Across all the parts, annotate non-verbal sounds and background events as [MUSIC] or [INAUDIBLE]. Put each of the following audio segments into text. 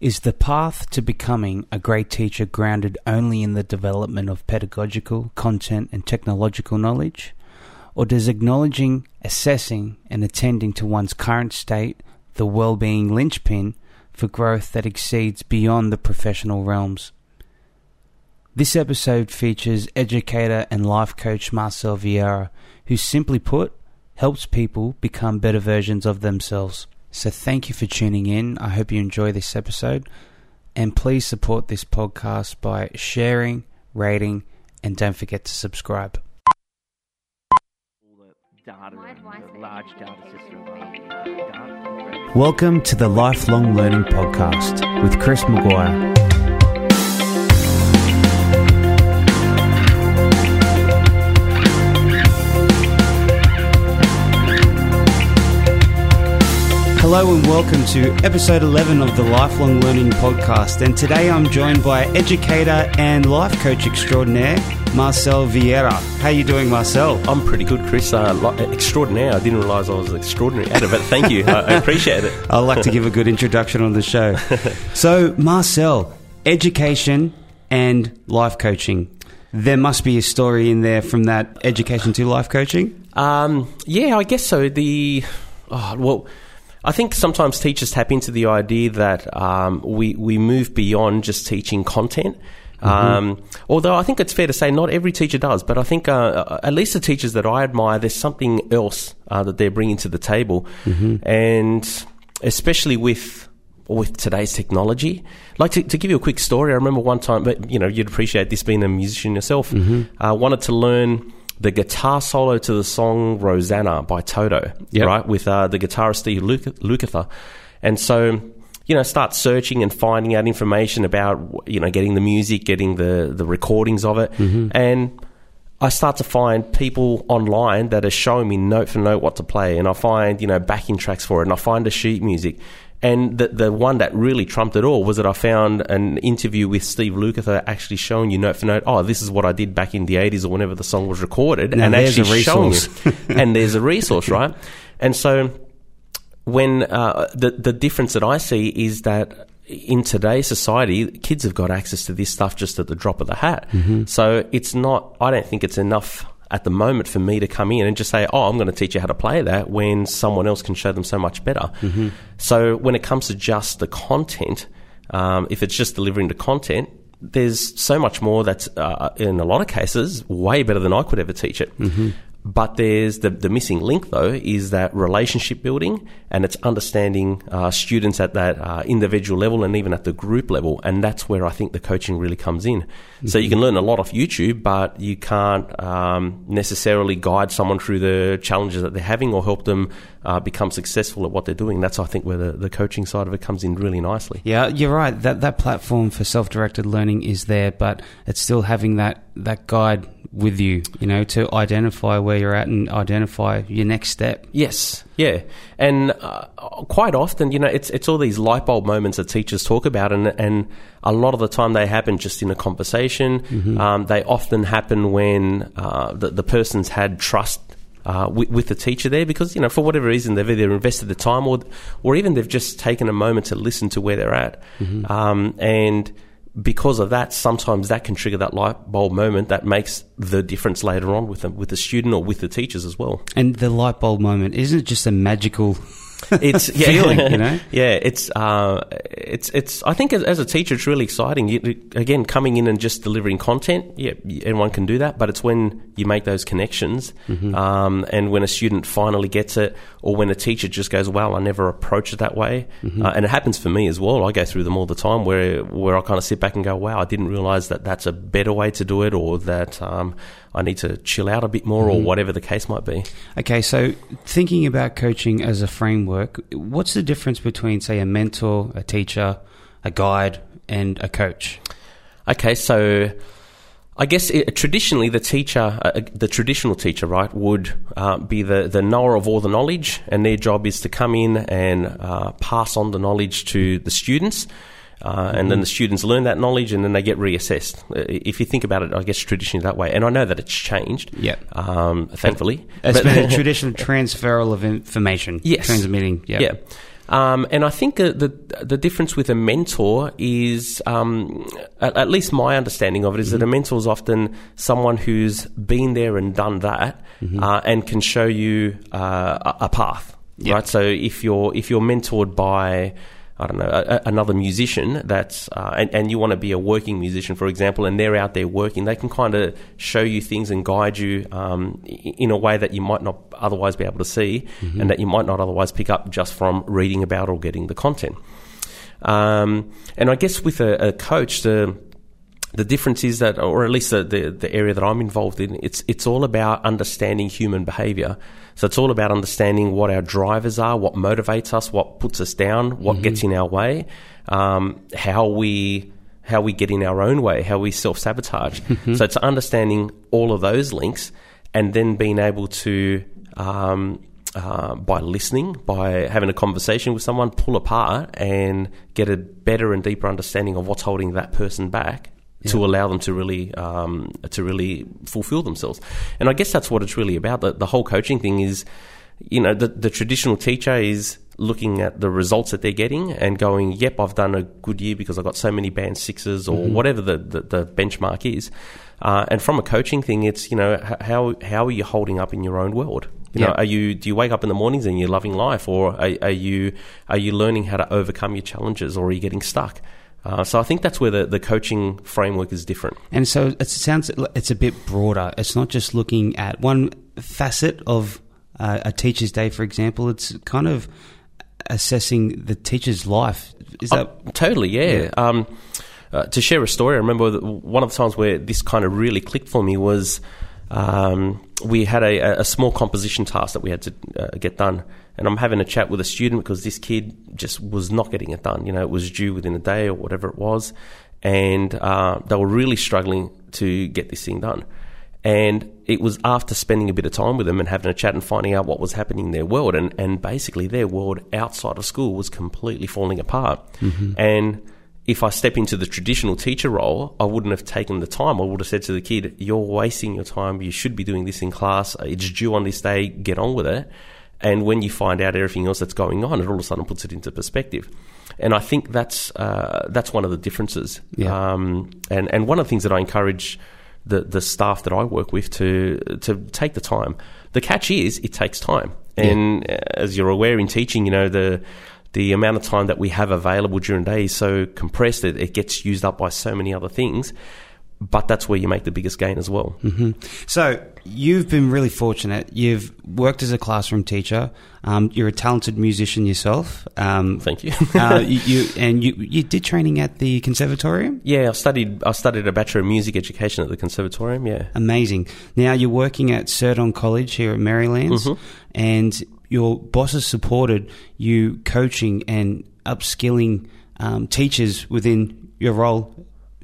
Is the path to becoming a great teacher grounded only in the development of pedagogical, content, and technological knowledge? Or does acknowledging, assessing, and attending to one's current state the well-being linchpin for growth that exceeds beyond the professional realms? This episode features educator and life coach Marcel Viera, who simply put helps people become better versions of themselves. So thank you for tuning in. I hope you enjoy this episode. And please support this podcast by sharing, rating, and don't forget to subscribe. Welcome to the Lifelong Learning Podcast with Chris Maguire. Hello and welcome to episode 11 of the Lifelong Learning Podcast. And today I'm joined by educator and life coach extraordinaire, Marcel Viera. How are you doing, Marcel? I'm pretty good, Chris. Uh, li- extraordinaire. I didn't realise I was extraordinary at it, but thank you. I, I appreciate it. [LAUGHS] I like to give a good introduction on the show. [LAUGHS] So, Marcel, education and life coaching. There must be a story in there from that education to life coaching. Um, yeah, I guess so. The oh, well. I think sometimes teachers tap into the idea that um, we we move beyond just teaching content. Mm-hmm. Um, although I think it's fair to say not every teacher does, but I think uh, at least the teachers that I admire, there's something else uh, that they're bringing to the table, mm-hmm. and especially with with today's technology. Like to, to, give you a quick story, I remember one time, but you know you'd appreciate this being a musician yourself. Mm-hmm. Uh, wanted to learn the guitar solo to the song Rosanna by Toto, yep. right? With uh, the guitarist Steve Lukather. And so, you know, start searching and finding out information about, you know, getting the music, getting the, the recordings of it. Mm-hmm. And I start to find people online that are showing me note for note what to play. And I find, you know, backing tracks for it. And I find the sheet music. And the, the one that really trumped it all was that I found an interview with Steve Lukather actually showing you note for note, oh, this is what I did back in the 80s or whenever the song was recorded. Now and actually showing you. [LAUGHS] and there's a resource, right? And so when uh, the, the difference that I see is that in today's society, kids have got access to this stuff just at the drop of the hat. Mm-hmm. So it's not, I don't think it's enough at the moment for me to come in and just say, oh, I'm going to teach you how to play that when someone else can show them so much better. Mm-hmm. So when it comes to just the content, um, if it's just delivering the content, there's so much more that's, uh, in a lot of cases, way better than I could ever teach it. Mm-hmm. But there's the, the missing link, though, is that relationship building and it's understanding uh, students at that uh, individual level and even at the group level. And that's where I think the coaching really comes in. Mm-hmm. So you can learn a lot off YouTube, but you can't um, necessarily guide someone through the challenges that they're having or help them uh, become successful at what they're doing. That's, I think, where the, the coaching side of it comes in really nicely. Yeah, you're right. That, that platform for self directed learning is there, but it's still having that, that guide with you, you know, to identify where you're at and identify your next step. Yes, yeah, and uh, quite often, you know, it's it's all these light bulb moments that teachers talk about, and and a lot of the time they happen just in a conversation. Mm-hmm. Um, they often happen when uh, the the person's had trust uh, with, with, the teacher there because you know for whatever reason they've either invested the time or or even they've just taken a moment to listen to where they're at, mm-hmm. um, and because of that, sometimes that can trigger that light bulb moment that makes the difference later on with the, with the student or with the teachers as well. And the light bulb moment isn't it just a magical it's [LAUGHS] yeah, feeling, you know. Yeah, it's uh, it's it's. I think as, as, a teacher, it's really exciting. You, again, coming in and just delivering content. Yeah, anyone can do that, but it's when you make those connections, mm-hmm. um, and when a student finally gets it, or when a teacher just goes, "Well, I never approached it that way," mm-hmm. uh, and it happens for me as well. I go through them all the time, where where I kind of sit back and go, "Wow, I didn't realize that that's a better way to do it," or that. Um, I need to chill out a bit more, mm-hmm. or whatever the case might be. Okay, so thinking about coaching as a framework, what's the difference between, say, a mentor, a teacher, a guide, and a coach? Okay, so I guess it, traditionally the teacher, uh, the traditional teacher, right, would uh, be the, the knower of all the knowledge, and their job is to come in and uh, pass on the knowledge to the students. Uh, and then the students learn that knowledge and then they get reassessed. Uh, if you think about it, I guess traditionally that way. And I know that it's changed. Yeah. Um, thankfully. It's been a [LAUGHS] traditional transferal of information. Yes. Transmitting. Yeah. Um, and I think the, the, the difference with a mentor is, um, at, at, least my understanding of it, is mm-hmm. that a mm-hmm. mentor is often someone who's been there and done that, mm-hmm. uh, and can show you uh, a, a, path. Yep. Right. So if you're if you're mentored by I don't know, a, another musician that's, uh, and, and you want to be a working musician, for example, and they're out there working, they can kind of show you things and guide you um, in a way that you might not otherwise be able to see mm-hmm. and that you might not otherwise pick up just from reading about or getting the content. Um, and I guess with a, a coach, the the difference is that, or at least the, the, the, area that I'm involved in, it's it's all about understanding human behaviour. So it's all about understanding what our drivers are, what motivates us, what puts us down, what mm-hmm. gets in our way, um, how we how we get in our own way, how we self sabotage. Mm-hmm. So it's understanding all of those links, and then being able to um, uh, by listening, by having a conversation with someone, pull apart and get a better and deeper understanding of what's holding that person back yeah. to allow them to really um, to really fulfill themselves. And I guess that's what it's really about. The, the whole coaching thing is, you know, the, the traditional teacher is looking at the results that they're getting and going, "Yep, I've done a good year because I've got so many band sixes or mm-hmm. whatever the, the, the, benchmark is." Uh, and from a coaching thing, it's you know how how are you holding up in your own world? You know, are you do you wake up in the mornings and you're loving life, or are, are you are you learning how to overcome your challenges, or are you getting stuck? Uh, so I think that's where the, the coaching framework is different. And so it sounds it's a bit broader. It's not just looking at one facet of uh, a teacher's day, for example. It's kind of assessing the teacher's life. Is that oh, totally? Yeah. yeah. Um, uh, to share a story, I remember one of the times where this kind of really clicked for me was um, we had a, a, small composition task that we had to uh, get done and I'm having a chat with a student because this kid just was not getting it done. You know, it was due within a day or whatever it was, and uh, they were really struggling to get this thing done. And it was after spending a bit of time with them and having a chat and finding out what was happening in their world, and, and basically their world outside of school was completely falling apart. Mm-hmm. And if I step into the traditional teacher role, I wouldn't have taken the time. I would have said to the kid, You're wasting your time. You should be doing this in class. It's due on this day. Get on with it. And when you find out everything else that's going on, it all of a sudden puts it into perspective. And I think that's uh, that's one of the differences. Yeah. Um, and and one of the things that I encourage the the staff that I work with to to take the time. The catch is it takes time, and yeah. as you're aware in teaching, you know the the amount of time that we have available during the day is so compressed that it gets used up by so many other things but that's where you make the biggest gain as well. Mm-hmm. So you've been really fortunate. You've worked as a classroom teacher. Um, you're a talented musician yourself. Um, Thank you. uh, [LAUGHS] you, you. And you, you did training at the conservatorium. Yeah, I studied. I studied a bachelor of music education at the conservatorium. Yeah, amazing. Now you're working at Cerdon College here at Merrylands, mm-hmm. and your bosses supported you coaching and upskilling um, teachers within your role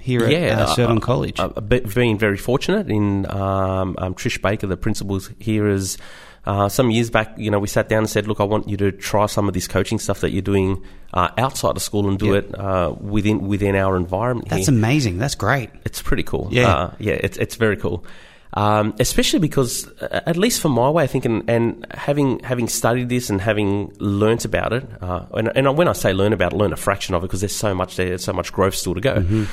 here at yeah, uh, Cerdon College. Uh, being very fortunate in um, um, Trish Baker, the principal here, is uh, some years back. You know, we sat down and said, "Look, I want you to try some of this coaching stuff that you're doing uh, outside of school and do yep. it uh, within within our environment." That's here. amazing. That's great. It's pretty cool. Yeah, uh, yeah, it's it's very cool. Um, especially because, uh, at least for my way of thinking, and having having studied this and having learnt about it, uh, and, and, when I say learn about it, learn a fraction of it because there's so much there, so much growth still to go. Mm-hmm.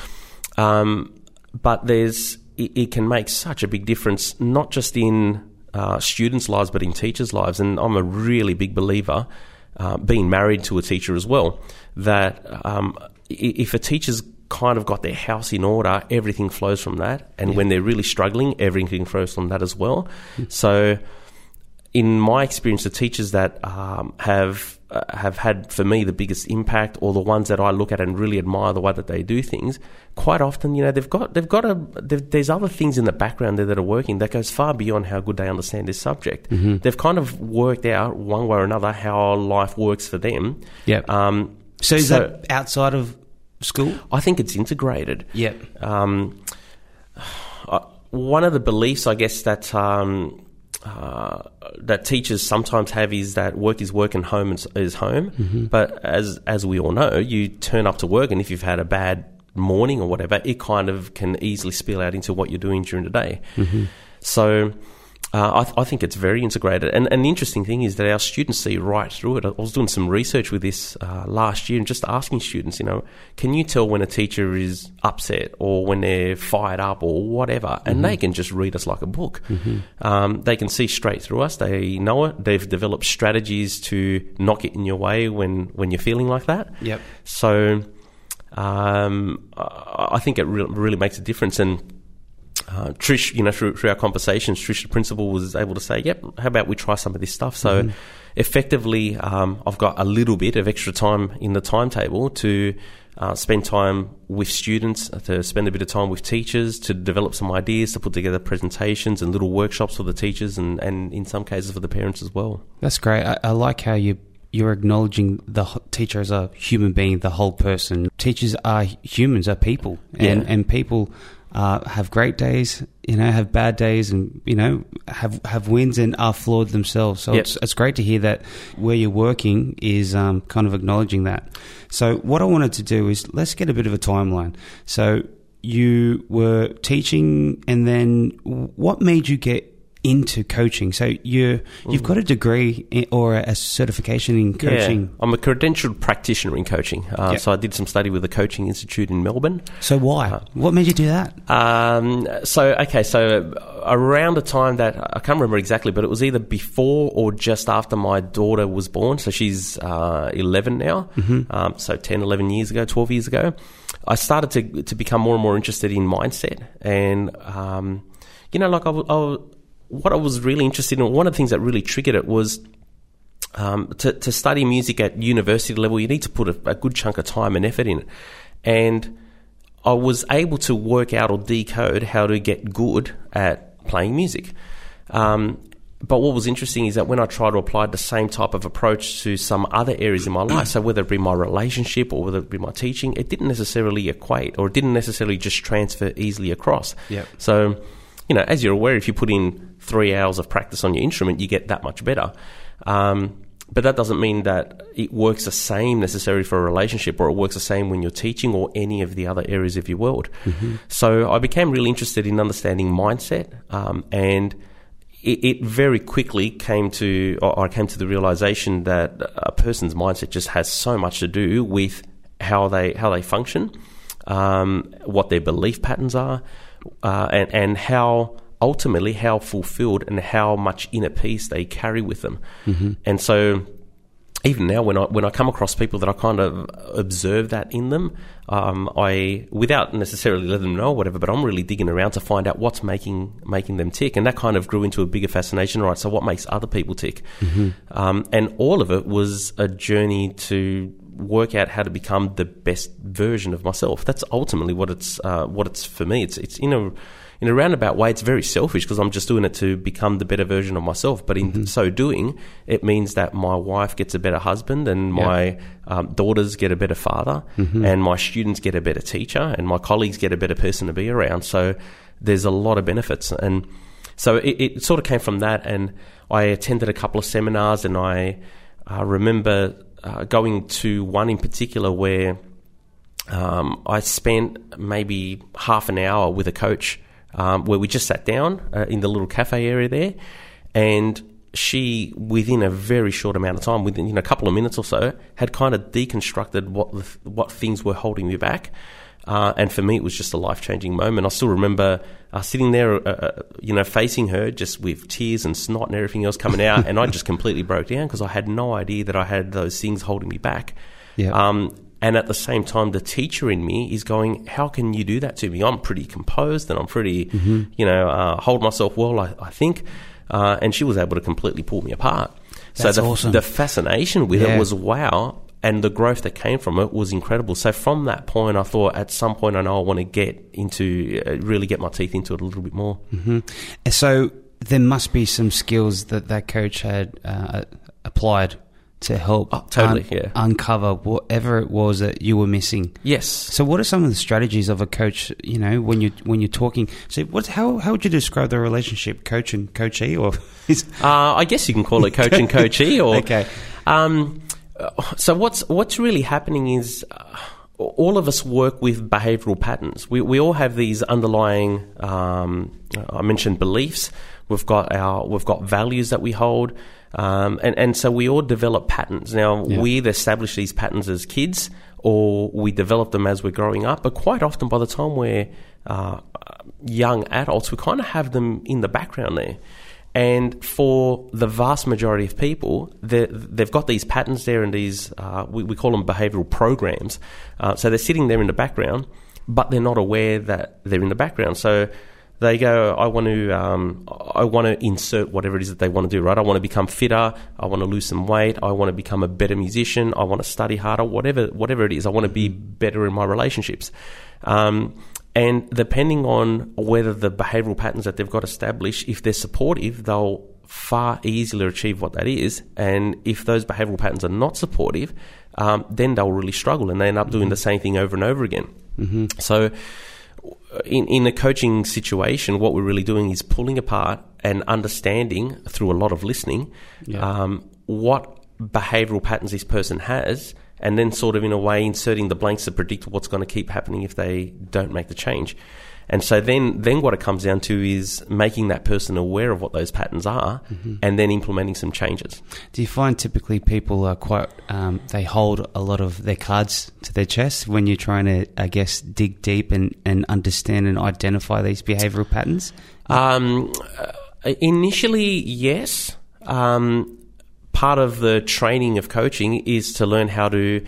Um, but there's it, it, can make such a big difference, not just in uh, students' lives, but in teachers' lives. And I'm a really big believer, uh, being married to a teacher as well, that um, if a teacher's kind of got their house in order, everything flows from that. And yeah. when they're really struggling, everything flows from that as well. Mm. So, in my experience, the teachers that um, have have had for me the biggest impact, or the ones that I look at and really admire the way that they do things, quite often, you know, they've got they've got a there's other things in the background there that are working that goes far beyond how good they understand this subject. Mm-hmm. They've kind of worked out one way or another how life works for them. Yeah. Um, so is so, that outside of school? I think it's integrated. Yeah. Um, uh, one of the beliefs, I guess, that um, uh, that teachers sometimes have is that work is work and home is, home. Mm-hmm. But as as we all know, you turn up to work, and if you've had a bad morning or whatever, it kind of can easily spill out into what you're doing during the day. Mm-hmm. So uh, I, th- I, think it's very integrated. And, and, the interesting thing is that our students see right through it. I was doing some research with this uh, last year and just asking students, you know, can you tell when a teacher is upset or when they're fired up or whatever? And mm-hmm. they can just read us like a book. Mm-hmm. Um, they can see straight through us. They know it. They've developed strategies to knock it in your way when, when you're feeling like that. Yep. So um, I think it re- really makes a difference. And uh, Trish, you know, through, through our conversations, Trish, the principal, was able to say, "Yep, how about we try some of this stuff?" So, mm-hmm. effectively, um, I've got a little bit of extra time in the timetable to uh, spend time with students, uh, to spend a bit of time with teachers, to develop some ideas, to put together presentations and little workshops for the teachers, and, and in some cases for the parents as well. That's great. I, I like how you you're acknowledging the teacher as a human being, the whole person. Teachers are humans, are people, and yeah. and people uh, have great days, you know, have bad days, and you know, have have wins and are flawed themselves. So yep. it's it's great to hear that where you're working is um, kind of acknowledging that. So what I wanted to do is let's get a bit of a timeline. So you were teaching, and then what made you get into coaching. So you you've got a degree in, or a certification in coaching. Yeah, I'm a credentialed practitioner in coaching. Uh, yep. So I did some study with the Coaching Institute in Melbourne. So why? Uh, what made you do that? Um, so okay, so around the time that I can't remember exactly, but it was either before or just after my daughter was born. So she's uh, 11 now. Mm-hmm. Um, so 10, 11 years ago, 12 years ago, I started to to become more and more interested in mindset and. Um, you know, like I, I, what I was really interested in, one of the things that really triggered it was um, to, to study music at university level, you need to put a, a, good chunk of time and effort in it. And I was able to work out or decode how to get good at playing music. Um, but what was interesting is that when I tried to apply the same type of approach to some other areas in my life, so whether it be my relationship or whether it be my teaching, it didn't necessarily equate or it didn't necessarily just transfer easily across. Yep. So, you know, as you're aware, if you put in three hours of practice on your instrument, you get that much better. Um, but that doesn't mean that it works the same necessarily for a relationship or it works the same when you're teaching or any of the other areas of your world. Mm-hmm. So I became really interested in understanding mindset um, and it, it, very quickly came to, I came to the realization that a person's mindset just has so much to do with how they, how they function, um, what their belief patterns are, uh, and, and how ultimately how fulfilled and how much inner peace they carry with them. Mm-hmm. And so even now when I when I come across people that I kind of observe that in them, um, I without necessarily letting them know or whatever, but I'm really digging around to find out what's making making them tick, and that kind of grew into a bigger fascination. Right, so what makes other people tick, mm-hmm. um, and all of it was a journey to work out how to become the best version of myself. That's ultimately what it's uh, what it's for me. It's it's in a in a roundabout way, it's very selfish because I'm just doing it to become the better version of myself. But in mm-hmm. so doing, it means that my wife gets a better husband, and my um, daughters get a better father, mm-hmm. and my students get a better teacher, and my colleagues get a better person to be around. So there's a lot of benefits, and so it, it sort of came from that. And I attended a couple of seminars, and I uh, remember uh, going to one in particular where. Um, I spent maybe half an hour with a coach um, where we just sat down uh, in the little cafe area there, and she, within a very short amount of time, within you know, a couple of minutes or so, had kind of deconstructed what the, what things were holding me back. Uh, and for me, it was just a life changing moment. I still remember uh, sitting there, uh, uh, you know, facing her just with tears and snot and everything else coming out, and I just completely broke down because I had no idea that I had those things holding me back. Yeah. Um, and at the same time, the teacher in me is going, How can you do that to me? I'm pretty composed and I'm pretty, mm-hmm. you know, uh, hold myself well, I, I think. Uh, and she was able to completely pull me apart. That's so the, awesome. the fascination with yeah. it was wow. And the growth that came from it was incredible. So from that point, I thought at some point I know I want to get into, uh, really get my teeth into it a little bit more. Mm-hmm. So there must be some skills that that coach had uh, applied to help oh, totally, un- yeah. uncover whatever it was that you were missing. Yes. So, what are some of the strategies of a coach? You know, when you when you're talking, so what? How how would you describe the relationship, coach and coachee, or [LAUGHS] is uh, I guess you can call it [LAUGHS] coach and coachee, or okay. Um, so what's what's really happening is. Uh, all of us work with behavioral patterns. We, we all have these underlying, um, I mentioned beliefs. We've got our, we've got values that we hold. Um, and, and so we all develop patterns. Now, Yeah. we either establish these patterns as kids or we develop them as we're growing up. But quite often, by the time we're uh, young adults, we kind of have them in the background there. And for the vast majority of people, they- they've got these patterns there and these, uh, we, we call them behavioral programs. Uh, so they're sitting there in the background, but they're not aware that they're in the background. So they go, I want to, um, I want to insert whatever it is that they want to do, right? I want to become fitter. I want to lose some weight. I want to become a better musician. I want to study harder. Whatever, whatever it is, I want to be better in my relationships. Um, and depending on whether the behavioural patterns that they've got established, if they're supportive, they'll far easier achieve what that is. And if those behavioural patterns are not supportive, um, then they'll really struggle and they end up doing the same thing over and over again. Mm-hmm. So, in, in a coaching situation, what we're really doing is pulling apart and understanding through a lot of listening Yeah. um, what behavioural patterns this person has, and then sort of in a way inserting the blanks to predict what's going to keep happening if they don't make the change. And so then, then what it comes down to is making that person aware of what those patterns are, and then implementing some changes. Do you find typically people are quite, um, they hold a lot of their cards to their chest when you're trying to, I guess, dig deep and, and understand and identify these behavioral patterns? Um, uh, initially, yes. Um, part of the training of coaching is to learn how to.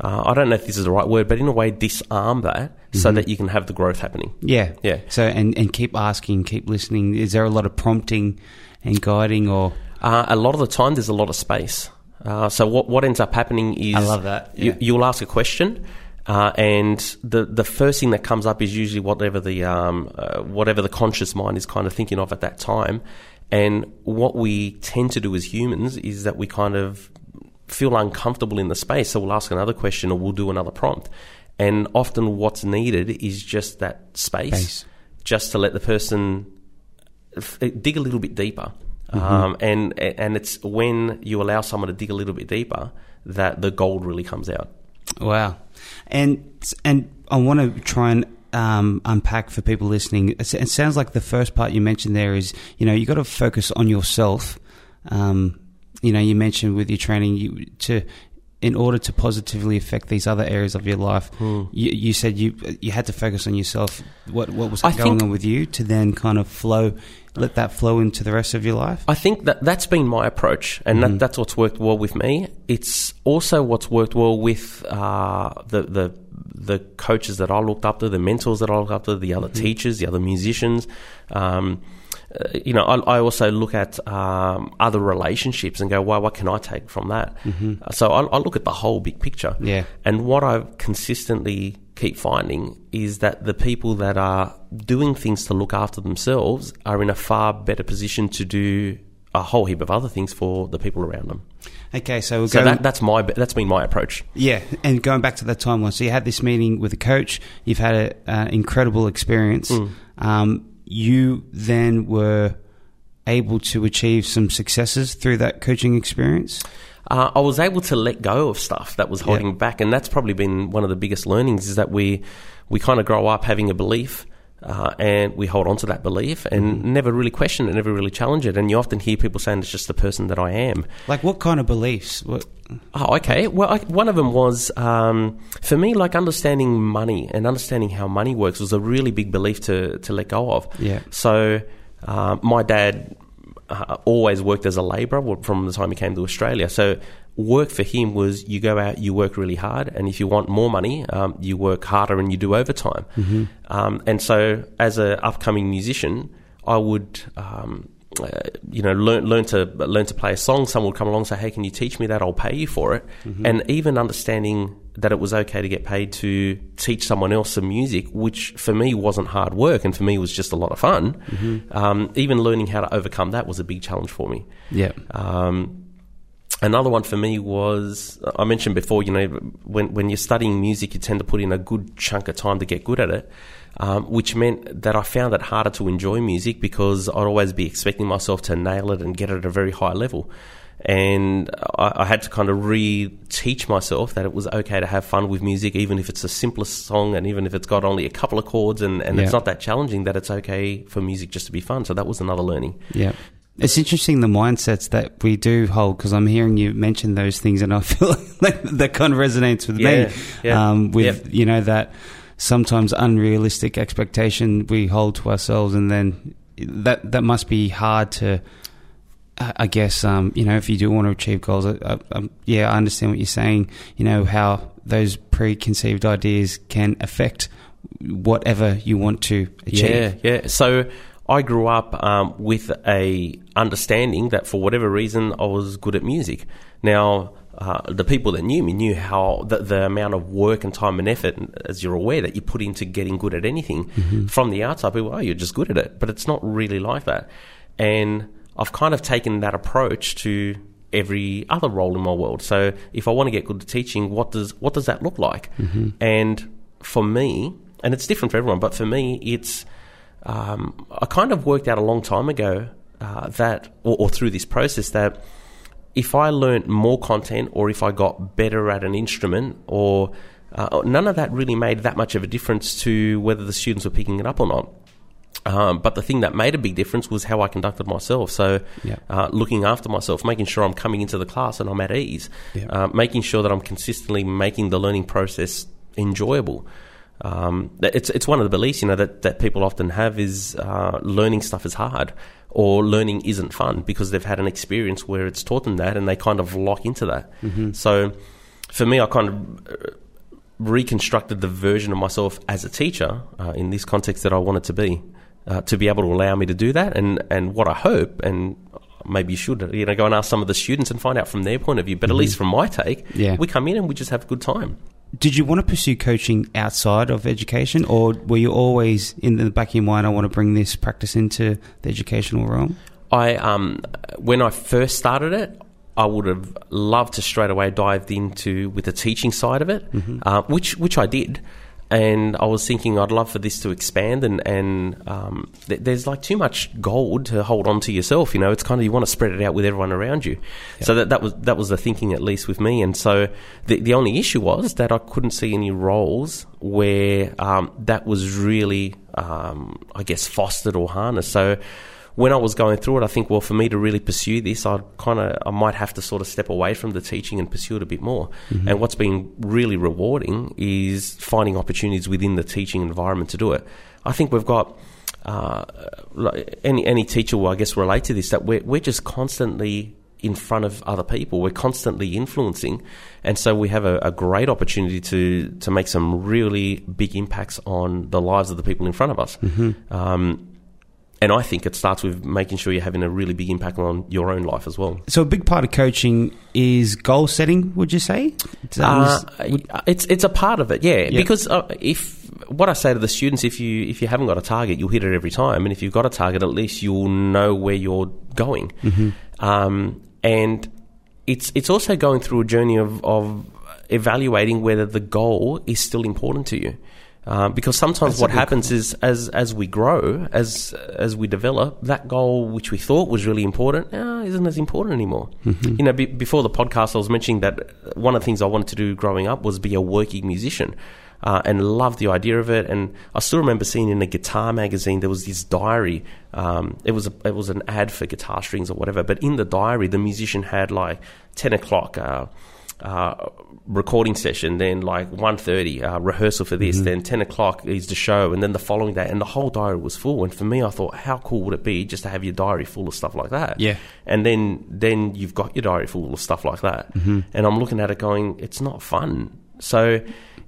Uh, I don't know if this is the right word, but in a way, disarm that so that you can have the growth happening. Yeah. Yeah. So, and, and keep asking, keep listening. Is there a lot of prompting and guiding or? Uh, a lot of the time, there's a lot of space. Uh, so what what ends up happening is I love that, You, yeah. you'll ask a question, uh, and the the first thing that comes up is usually whatever the um, uh, whatever the conscious mind is kind of thinking of at that time. And what we tend to do as humans is that we kind of feel uncomfortable in the space, so we'll ask another question or we'll do another prompt. And often, what's needed is just that space, Space. just to let the person f- dig a little bit deeper. Um, and and it's when you allow someone to dig a little bit deeper that the gold really comes out. Wow. And and I want to try and um, unpack for people listening. It it sounds like the first part you mentioned there is, you know, you got to focus on yourself. Um, you know, you mentioned with your training, you to in order to positively affect these other areas of your life. You, you said you you had to focus on yourself. What what was I going on with you to then kind of flow, let that flow into the rest of your life. I think that that's been my approach, and that, that's what's worked well with me. It's also what's worked well with uh, the the the coaches that I looked up to, the mentors that I looked up to, the other teachers, the other musicians. Um, uh, you know, I, I also look at um, other relationships and go, "Wow, what can I take from that?" Uh, So I, I look at the whole big picture. Yeah. And what I consistently keep finding is that the people that are doing things to look after themselves are in a far better position to do a whole heap of other things for the people around them. Okay, so we're So that, that's my that's been my approach. Yeah, and going back to that timeline, so you had this meeting with a coach. You've had an incredible experience. Mm. Um, you then were able to achieve some successes through that coaching experience. Uh, I was able to let go of stuff that was holding me back, and that's probably been one of the biggest learnings. Is that we we kind of grow up having a belief. Uh, and we hold on to that belief and never really question it, never really challenge it. And you often hear people saying it's just the person that I am. Like what kind of beliefs? What? Oh, okay. Well, I, one of them was um, for me, like understanding money and understanding how money works was a really big belief to to let go of. Yeah. So, uh, my dad uh, always worked as a labourer from the time he came to Australia. So, work for him was you go out, you work really hard, and if you want more money, um, you work harder and you do overtime. Um, and so, as an upcoming musician, I would. Um, uh, you know, learn learn to learn to play a song. Someone would come along and say, "Hey, can you teach me that? I'll pay you for it." And even understanding that it was okay to get paid to teach someone else some music, which for me wasn't hard work, and for me was just a lot of fun. Um, even learning how to overcome that was a big challenge for me. Yeah. Another one for me was I mentioned before. You know, when when you're studying music, you tend to put in a good chunk of time to get good at it, um, which meant that I found it harder to enjoy music because I'd always be expecting myself to nail it and get it at a very high level. and I, I had to kind of re-teach myself that it was okay to have fun with music, even if it's the simplest song, and even if it's got only a couple of chords, and, and Yeah. it's not that challenging. That it's okay for music just to be fun. So that was another learning. Yeah. It's interesting the mindsets that we do hold because I'm hearing you mention those things and I [LAUGHS] feel like that kind of resonates with Yeah, me. yeah. Um, with, Yep. you know, that sometimes unrealistic expectation we hold to ourselves and then that, that must be hard to, I guess, um, you know, if you do want to achieve goals, I, I, yeah, I understand what you're saying, you know, how those preconceived ideas can affect whatever you want to achieve. Yeah, yeah. So I grew up um, with a understanding that for whatever reason I was good at music. Now. Uh, the people that knew me knew how the, the amount of work and time and effort, as you're aware, that you put into getting good at anything. From the outside, people, oh, you're just good at it, but it's not really like that. And I've kind of taken that approach to every other role in my world. So if I want to get good at teaching, what does what does that look like? And for me, and it's different for everyone, but for me, it's um, I kind of worked out a long time ago uh, that, or, or through this process, that if I learnt more content or if I got better at an instrument or uh, none of that really made that much of a difference to whether the students were picking it up or not. Um, but the thing that made a big difference was how I conducted myself. So, Yeah. uh, looking after myself, making sure I'm coming into the class and I'm at ease, Yeah. uh, making sure that I'm consistently making the learning process enjoyable. Um, it's it's one of the beliefs you know that, that people often have is uh, learning stuff is hard or learning isn't fun because they've had an experience where it's taught them that and they kind of lock into that. So, for me, I kind of uh, reconstructed the version of myself as a teacher uh, in this context that I wanted to be, uh, to be able to allow me to do that. And, and what I hope, and maybe you should, you know, go and ask some of the students and find out from their point of view. But at least from my take, Yeah. we come in and we just have a good time. Did you want to pursue coaching outside of education, or were you always in the back of your mind? I want to bring this practice into the educational realm. I um, when I first started it, I would have loved to straight away dived into with the teaching side of it, uh, which which I did. And I was thinking I'd love for this to expand, and and um, th- there's like too much gold to hold on to yourself. You know, it's kind of you want to spread it out with everyone around you. So that that was that was the thinking at least with me. And so the the only issue was that I couldn't see any roles where um, that was really, um, I guess, fostered or harnessed. So when I was going through it, I think, well, for me to really pursue this, I'd kind of, I might have to sort of step away from the teaching and pursue it a bit more. And what's been really rewarding is finding opportunities within the teaching environment to do it. I think we've got, uh, any any teacher will, I guess, relate to this that we're we're just constantly in front of other people. We're constantly influencing, and so we have a, a great opportunity to to make some really big impacts on the lives of the people in front of us. Um, and I think it starts with making sure you're having a really big impact on your own life as well. So, a big part of coaching is goal setting. Would you say? Uh, under- it's it's a part of it, yeah. Because uh, if what I say to the students, if you if you haven't got a target, you'll hit it every time, and if you've got a target, at least you'll know where you're going. Um, and it's it's also going through a journey of, of evaluating whether the goal is still important to you. Uh, because sometimes That's what happens is as as we grow, as as we develop, that goal which we thought was really important uh, isn't as important anymore. You know, be, before the podcast, I was mentioning that one of the things I wanted to do growing up was be a working musician. Uh, and loved the idea of it, and I still remember seeing in a guitar magazine there was this diary. Um, it was a, it was an ad for guitar strings or whatever, but in the diary the musician had like ten o'clock uh, uh, recording session, then like 1.30 uh, rehearsal for this, then 10 o'clock is the show, and then the following day, and the whole diary was full. And for me, I thought, how cool would it be just to have your diary full of stuff like that? Yeah. And then then you've got your diary full of stuff like that, and I'm looking at it going, it's not fun. So.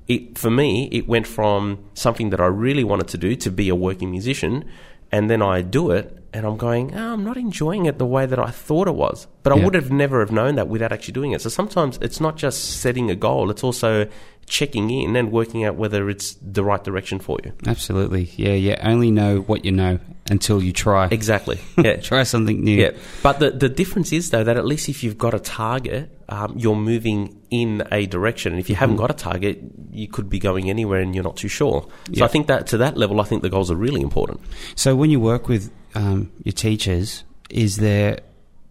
It, for me, it went from something that I really wanted to do to be a working musician, and then I do it, and I'm going, oh, I'm not enjoying it the way that I thought it was. But I Yeah. would have never have known that without actually doing it. So sometimes it's not just setting a goal; it's also checking in and working out whether it's the right direction for you. Absolutely. Yeah, yeah. Only know what you know until you try. Exactly. [LAUGHS] Yeah. try something new. Yeah, but the the difference is though that at least if you've got a target, um, you're moving in a direction, and if you haven't got a target, you could be going anywhere and you're not too sure. So Yeah. I think that to that level, I think the goals are really important. So when you work with um, your teachers, is there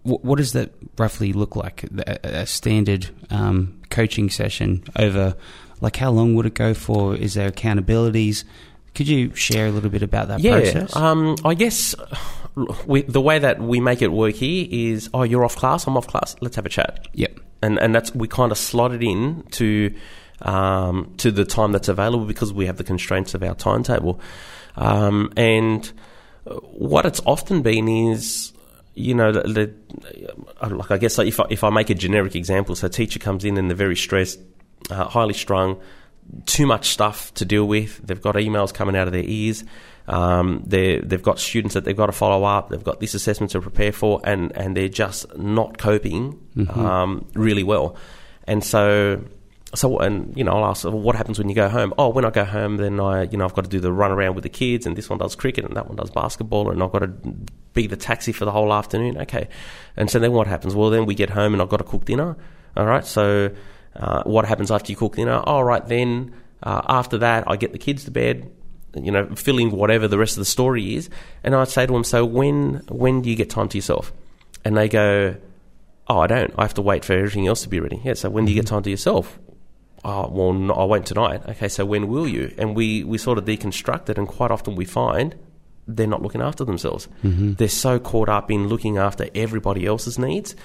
what, does that roughly look like? A, a standard um, coaching session over, like, how long would it go for? Is there accountabilities? Could you share a little bit about that yeah, process? um, I guess we, the way that we make it work here is, oh, you're off class, I'm off class, let's have a chat. Yep. And and that's we kind of slot it in to um, to the time that's available because we have the constraints of our timetable. Um, and what it's often been is, you know, the, the, like I guess like if I, if I make a generic example, so a teacher comes in and they're very stressed, uh, highly strung, too much stuff to deal with. They've got emails coming out of their ears. Um, they they've got students that they've got to follow up. They've got this assessment to prepare for, and, and they're just not coping um, really well. And so, so and you know, I'll ask, well, what happens when you go home? Oh, when I go home, then I you know I've got to do the run around with the kids, and this one does cricket, and that one does basketball, and I've got to be the taxi for the whole afternoon. Okay, and so then what happens? Well, then we get home, and I've got to cook dinner. All right, so uh, what happens after you cook dinner? All right, then uh, after that, I get the kids to bed you know, filling whatever the rest of the story is. And I'd say to them, so when when do you get time to yourself? And they go, oh, I don't. I have to wait for everything else to be ready. Yeah. So when do you get time to yourself? Oh, well, no, I won't tonight. Okay. So when will you? And we we sort of deconstruct it, and quite often we find they're not looking after themselves. They're so caught up in looking after everybody else's needs.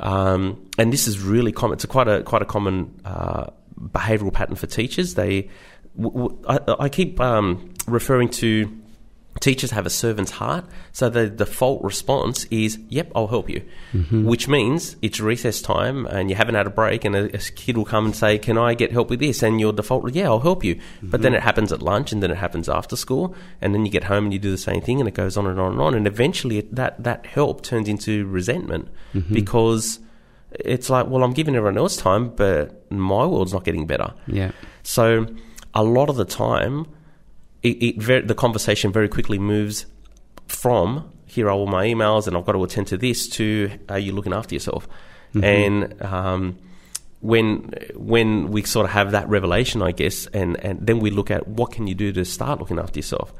Um, and this is really common. It's a quite a quite a common uh, behavioural pattern for teachers. They w- w- I, I keep um, referring to teachers have a servant's heart. So the default response is, "Yep, I'll help you," mm-hmm. which means it's recess time and you haven't had a break, and a, a kid will come and say, "Can I get help with this?" And your default, "Yeah, I'll help you." But then mm-hmm. it happens at lunch, and then it happens after school, and then you get home and you do the same thing, and it goes on and on and on, and eventually it, that that help turns into resentment mm-hmm. because it's like, well, I'm giving everyone else time, but my world's not getting better. Yeah. So a lot of the time, it, it ver- the conversation very quickly moves from here are all my emails and I've got to attend to this to are you looking after yourself? And um, when when we sort of have that revelation, I guess, and, and then we look at what can you do to start looking after yourself.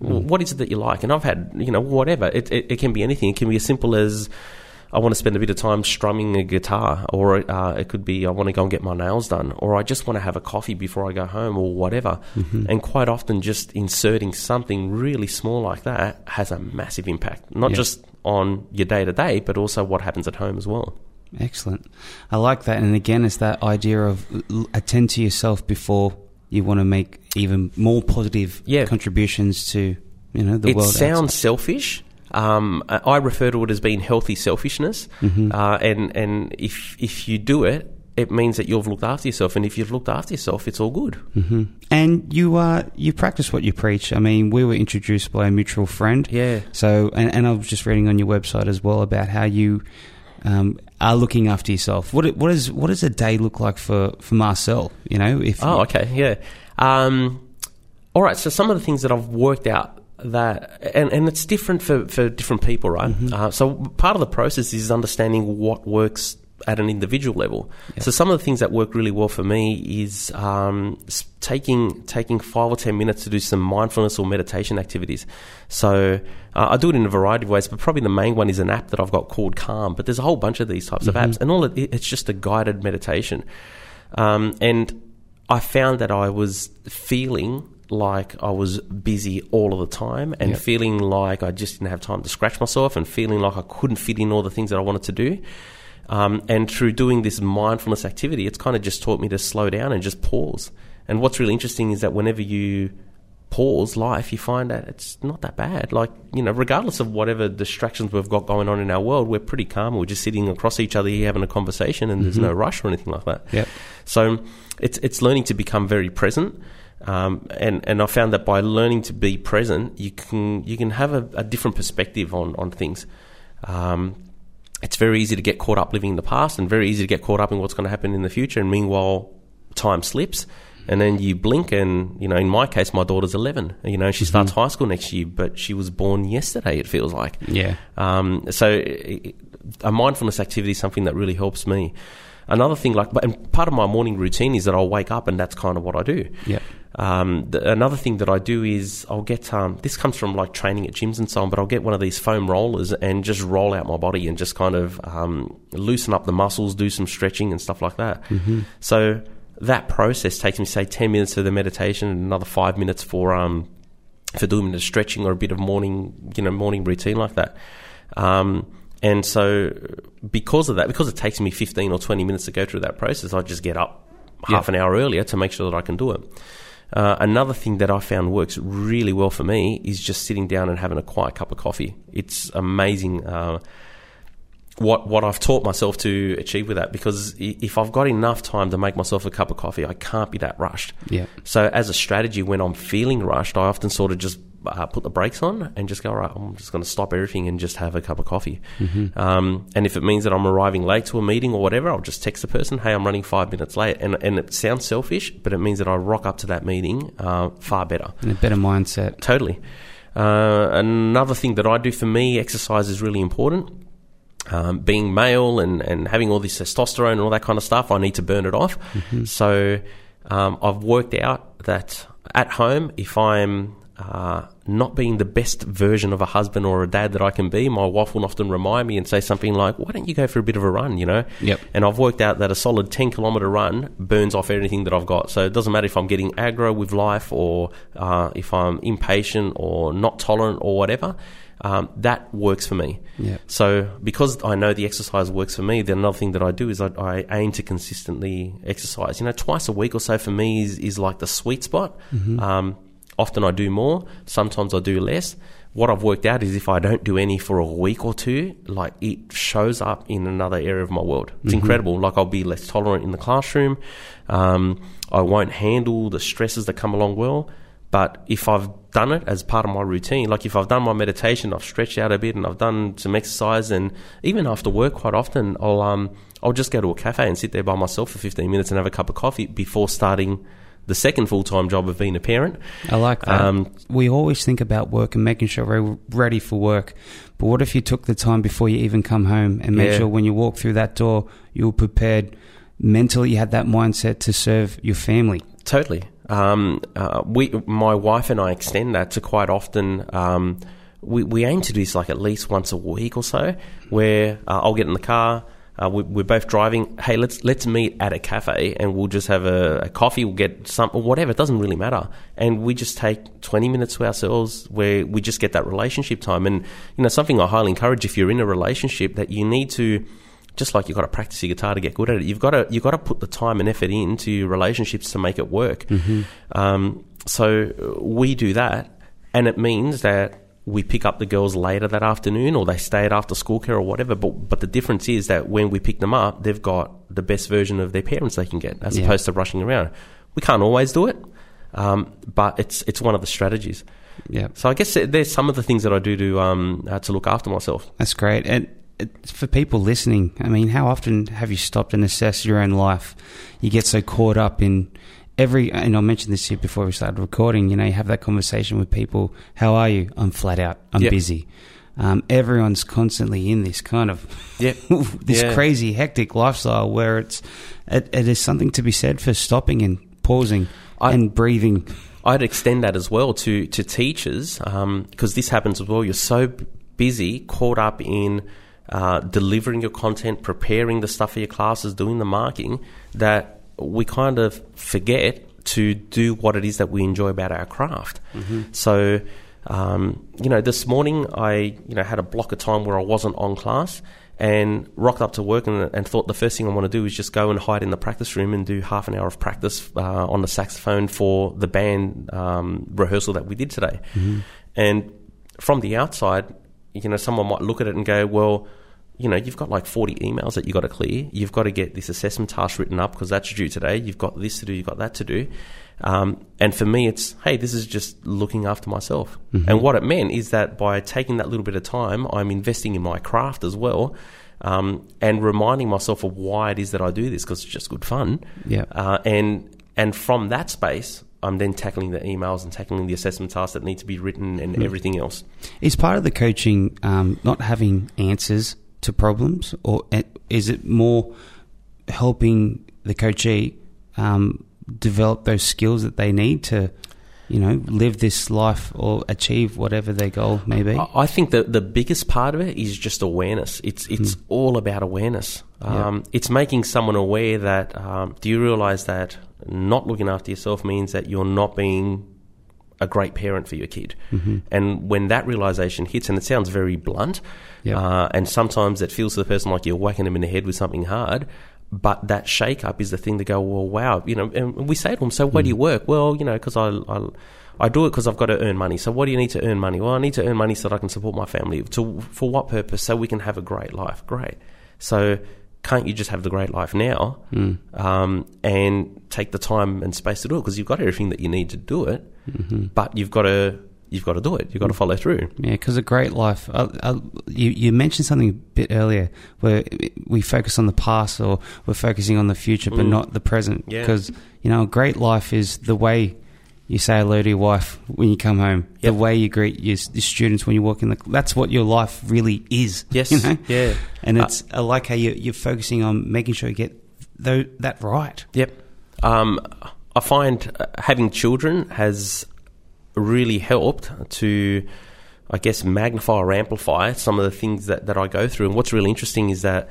Well, What is it that you like? And I've had, you know, whatever. It, it, it can be anything. It can be as simple as I want to spend a bit of time strumming a guitar, or uh, it could be I want to go and get my nails done, or I just want to have a coffee before I go home, or whatever. And quite often, just inserting something really small like that has a massive impact, not Yeah. just on your day to day, but also what happens at home as well. Excellent. I like that. And again, it's that idea of l- attend to yourself before you want to make even more positive Yeah. contributions to you know the it world. It sounds selfish. Um, I refer to it as being healthy selfishness, Mm-hmm. uh, and and if if you do it, it means that you've looked after yourself, and if you've looked after yourself, it's all good. hmm And you uh, you practice what you preach. I mean, we were introduced by a mutual friend. Yeah. So, and, and I was just reading on your website as well about how you um, are looking after yourself. What what is what does a day look like for for Marcel? You know, if Oh, okay, yeah. Um, all right. So some of the things that I've worked out that, and, and it's different for, for different people, right? Uh, so part of the process is understanding what works at an individual level. So some of the things that work really well for me is um, taking taking five or ten minutes to do some mindfulness or meditation activities. So uh, I do it in a variety of ways, but probably the main one is an app that I've got called Calm. But there's a whole bunch of these types of apps, and all it, it's just a guided meditation. Um, and I found that I was feeling like I was busy all of the time and Yep. feeling like I just didn't have time to scratch myself and feeling like I couldn't fit in all the things that I wanted to do. Um, and through doing this mindfulness activity, it's kind of just taught me to slow down and just pause. And what's really interesting is that whenever you pause life, you find that it's not that bad. Like, you know, regardless of whatever distractions we've got going on in our world, we're pretty calm. We're just sitting across each other here having a conversation and there's no rush or anything like that. Yep. So it's it's learning to become very present, um, and and I found that by learning to be present, you can you can have a, a different perspective on on things. Um, it's very easy to get caught up living in the past, and very easy to get caught up in what's going to happen in the future. And meanwhile, time slips, and then you blink, and you know, in my case, my daughter's eleven. You know, she starts high school next year, but she was born yesterday. It feels like. yeah, Um, so a mindfulness activity is something that really helps me. Another thing, like, but- and part of my morning routine is that I'll wake up and that's kind of what I do. Yep. Um, the, another thing that I do is I'll get um, this comes from like training at gyms and so on, but I'll get one of these foam rollers and just roll out my body and just kind of um, loosen up the muscles, do some stretching and stuff like that. Mm-hmm. So that process takes me say ten minutes for the meditation and another five minutes for um for doing the stretching or a bit of morning you know morning routine like that. Um, and so because of that, because it takes me fifteen or twenty minutes to go through that process, I just get up half Yeah. an hour earlier to make sure that I can do it. Uh, another thing that I found works really well for me is just sitting down and having a quiet cup of coffee. It's amazing uh, what what I've taught myself to achieve with that because if I've got enough time to make myself a cup of coffee, I can't be that rushed. Yeah. So as a strategy, when I'm feeling rushed, I often sort of just uh, put the brakes on and just go, all right, I'm just going to stop everything and just have a cup of coffee. Um, and if it means that I'm arriving late to a meeting or whatever, I'll just text the person, hey, I'm running five minutes late. And, and it sounds selfish, but it means that I rock up to that meeting uh, far better. And a better mindset. Totally. Uh, another thing that I do for me, exercise is really important. Um, being male and, and having all this testosterone and all that kind of stuff, I need to burn it off. So um, I've worked out that at home, if I'm uh, not being the best version of a husband or a dad that I can be, my wife will often remind me and say something like, "Why don't you go for a bit of a run?" You know. Yep. And I've worked out that a solid 10 kilometre run burns off anything that I've got. So it doesn't matter if I'm getting aggro with life or uh, if I'm impatient or not tolerant or whatever. Um, that works for me. Yep. So because I know the exercise works for me, then another thing that I do is I, I aim to consistently exercise. You know, twice a week or so for me is, is like the sweet spot. Um, often I do more. Sometimes I do less. What I've worked out is if I don't do any for a week or two, like it shows up in another area of my world. It's incredible. Like I'll be less tolerant in the classroom. Um, I won't handle the stresses that come along well. But if I've done it as part of my routine, like if I've done my meditation, I've stretched out a bit and I've done some exercise, and even after work, quite often I'll um I'll just go to a cafe and sit there by myself for 15 minutes and have a cup of coffee before starting the second full time job of being a parent. I like that. Um, we always think about work and making sure we're ready for work. But what if you took the time before you even come home and made Yeah. sure when you walk through that door, you were prepared mentally, you had that mindset to serve your family? Totally. Um, uh, we, my wife and I extend that to quite often. Um, we, we aim to do this like at least once a week or so, where uh, I'll get in the car. Uh, we, we're both driving. Hey, let's let's meet at a cafe and we'll just have a, a coffee. We'll get some or whatever. It doesn't really matter. And we just take twenty minutes to ourselves where we just get that relationship time. And you know something I highly encourage if you're in a relationship that you need to just like you've got to practice your guitar to get good at it, you've got to you've got to put the time and effort into your relationships to make it work. Um, so we do that, and it means that we pick up the girls later that afternoon, or they stay at after school care or whatever. But but the difference is that when we pick them up, they've got the best version of their parents they can get, as Yeah. opposed to rushing around. We can't always do it, um, but it's it's one of the strategies. Yeah. So I guess there's some of the things that I do to um, uh, to look after myself. That's great. And for people listening, I mean, how often have you stopped and assessed your own life? You get so caught up in every, and I mentioned this here before we started recording, you know, you have that conversation with people. How are you? I'm flat out. I'm Yep. busy. Um, everyone's constantly in this kind of [LAUGHS] Yeah. this Yeah. crazy hectic lifestyle where it's it, it is something to be said for stopping and pausing I- and breathing. I'd extend that as well to to teachers because this happens as well. You're so busy, caught up in uh, delivering your content, preparing the stuff for your classes, doing the marking, that we kind of forget to do what it is that we enjoy about our craft. So. Um, you know, this morning I, you know, had a block of time where I wasn't on class and rocked up to work and, and thought the first thing I want to do is just go and hide in the practice room and do half an hour of practice uh, on the saxophone for the band um, rehearsal that we did today. And from the outside, you know, someone might look at it and go, well, you know, you've got like 40 emails that you've got to clear. You've got to get this assessment task written up because that's due today. You've got this to do, you've got that to do. Um, and for me, it's, hey, this is just looking after myself. And what it meant is that by taking that little bit of time, I'm investing in my craft as well. Um, and reminding myself of why it is that I do this because it's just good fun. Yeah. Uh, and and from that space, I'm then tackling the emails and tackling the assessment tasks that need to be written and everything else. Is part of the coaching um, not having answers to problems, or is it more helping the coachee um, develop those skills that they need to, you know, live this life or achieve whatever their goal may be? I- think that the biggest part of it is just awareness. It's it's all about awareness. Um, It's making someone aware that um, do you realize that not looking after yourself means that you're not being a great parent for your kid. And when that realization hits, and it sounds very blunt, Yep. uh, and sometimes it feels to the person like you're whacking them in the head with something hard. But that shake up is the thing to go, well, wow, you know, and we say to them, so where do you work? Well, you know, because I, I, I do it because I've got to earn money. So what do you need to earn money? Well, I need to earn money so that I can support my family. To, for what purpose? So we can have a great life. Great. So can't you just have the great life now um, and take the time and space to do it? Because you've got everything that you need to do it, but you've got to you've got to do it. You've got to follow through. Yeah, because a great life. Uh, uh, you, you mentioned something a bit earlier where we focus on the past or we're focusing on the future, but Mm. not the present. Yeah. Because you know, a great life is the way you say hello to your wife when you come home, the way you greet your, your students when you walk in the. That's what your life really is. [LAUGHS] Yes. you know? Yeah. And Uh, it's I like how you, you're focusing on making sure you get tho- that right. Yep. Um, I find uh, having children has really helped to, I guess, magnify or amplify some of the things that, that I go through. And what's really interesting is that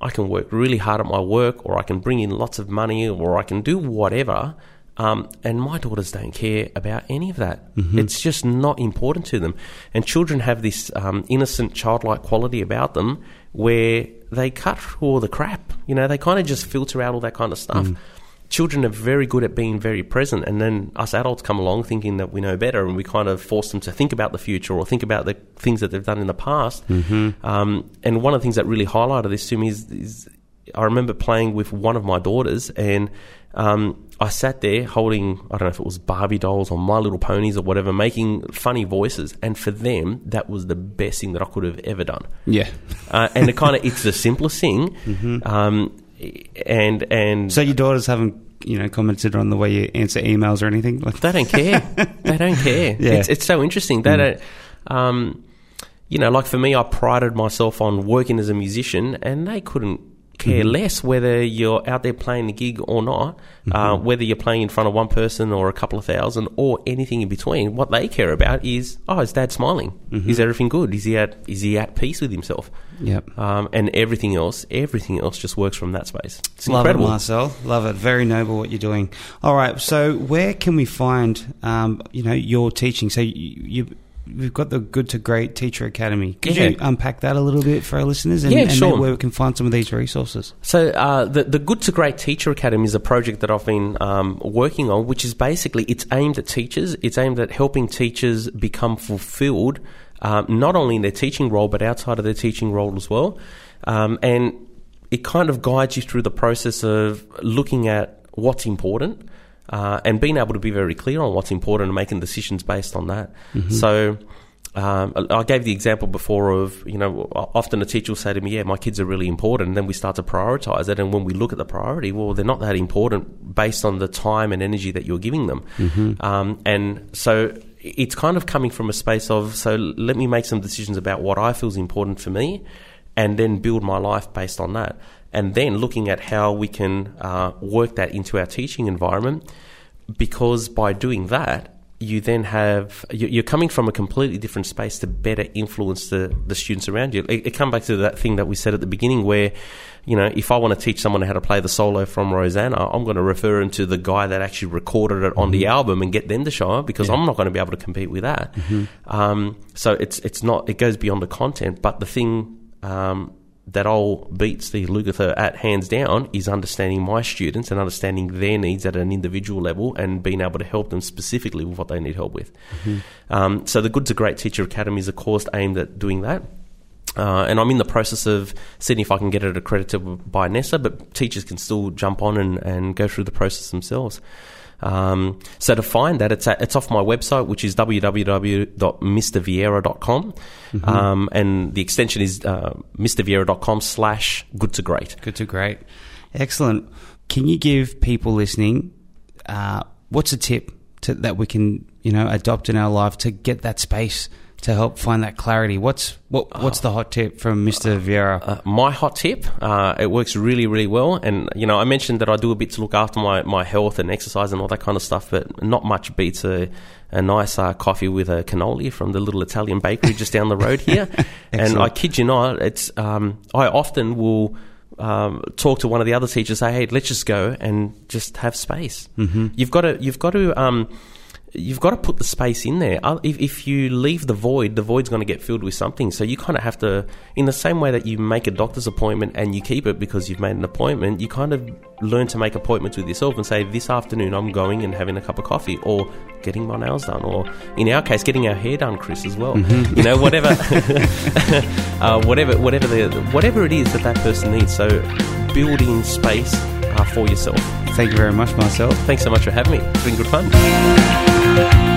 I can work really hard at my work, or I can bring in lots of money, or I can do whatever. Um, and my daughters don't care about any of that. It's just not important to them. And children have this um, innocent, childlike quality about them where they cut through all the crap. You know, they kind of just filter out all that kind of stuff. Children are very good at being very present, and then us adults come along thinking that we know better, and we kind of force them to think about the future or think about the things that they've done in the past. Um, and one of the things that really highlighted this to me is, is I remember playing with one of my daughters, and um, I sat there holding, I don't know if it was Barbie dolls or My Little Ponies or whatever, making funny voices. And for them, that was the best thing that I could have ever done. Yeah. Uh, and it kind of, it's the simplest thing. Um, and, and So your daughters haven't, you know, commented on the way you answer emails or anything like they don't care. [LAUGHS] they don't care. Yeah. It's, it's so interesting. They don't, um, you know, like for me, I prided myself on working as a musician, and they couldn't care less whether you're out there playing the gig or not, uh, whether you're playing in front of one person or a couple of thousand or anything in between. What they care about is, oh, is Dad smiling? Is everything good? Is he at is he at peace with himself? Yep. Um, and everything else, everything else just works from that space. It's Love incredible. it, Marcel. Love it. Very noble what you're doing. All right. So, where can we find, um, you know, your teaching? So, you, you we've got the Good to Great Teacher Academy. Could you unpack that a little bit for our listeners? And, Yeah, and sure. where we can find some of these resources. So uh, the the Good to Great Teacher Academy is a project that I've been um, working on, which is basically it's aimed at teachers. It's aimed at helping teachers become fulfilled, um, not only in their teaching role but outside of their teaching role as well. Um, and it kind of guides you through the process of looking at what's important. Uh, and being able to be very clear on what's important and making decisions based on that. So, um, I gave the example before of, you know, often a teacher will say to me, yeah, my kids are really important. And then we start to prioritize it. And when we look at the priority, well, they're not that important based on the time and energy that you're giving them. Um, and so it's kind of coming from a space of, so let me make some decisions about what I feel is important for me and then build my life based on that. And then looking at how we can uh, work that into our teaching environment because by doing that, you then have you- you're coming from a completely different space to better influence the, the students around you. It, it comes back to that thing that we said at the beginning, where you know if I want to teach someone how to play the solo from Rosanna, I'm going to refer them to the guy that actually recorded it on the album and get them to show it because I'm not going to be able to compete with that. Um, so it's it's not it goes beyond the content, but the thing. Um, that all beats the Lukather at hands down is understanding my students and understanding their needs at an individual level and being able to help them specifically with what they need help with. Um, so the Good to Great Teacher Academy is a course aimed at doing that. Uh, and I'm in the process of seeing if I can get it accredited by NESA, but teachers can still jump on and, and go through the process themselves. Um, so to find that, it's at, it's off my website, which is www.mrviera.com, um, and the extension is uh, mrviera.com slash good to great. Good to Great. Excellent. Can you give people listening, uh, what's a tip to, that we can you know adopt in our life to get that space to help find that clarity. What's what, what's the hot tip from Mister Viera? Uh, my hot tip, uh, it works really, really well. And you know, I mentioned that I do a bit to look after my, my health and exercise and all that kind of stuff, but not much beats a, a nice uh, coffee with a cannoli from the little Italian bakery just down the road here. [LAUGHS] and I kid you not, it's um, I often will. Um, talk to one of the other teachers, say, "Hey, let's just go and just have space." Mm-hmm. You've got to, you've got to, um, you've got to put the space in there. If, if you leave the void, the void's going to get filled with something. So you kind of have to, in the same way that you make a doctor's appointment and you keep it because you've made an appointment, you kind of learn to make appointments with yourself and say, this afternoon I'm going and having a cup of coffee or getting my nails done, or in our case, getting our hair done, Chris, as well. Mm-hmm. You know, whatever, [LAUGHS] uh, whatever, whatever the, whatever it is that that person needs. So building space uh, for yourself. Thank you very much, Marcel. Thanks so much for having me. It's been good fun. Thank you.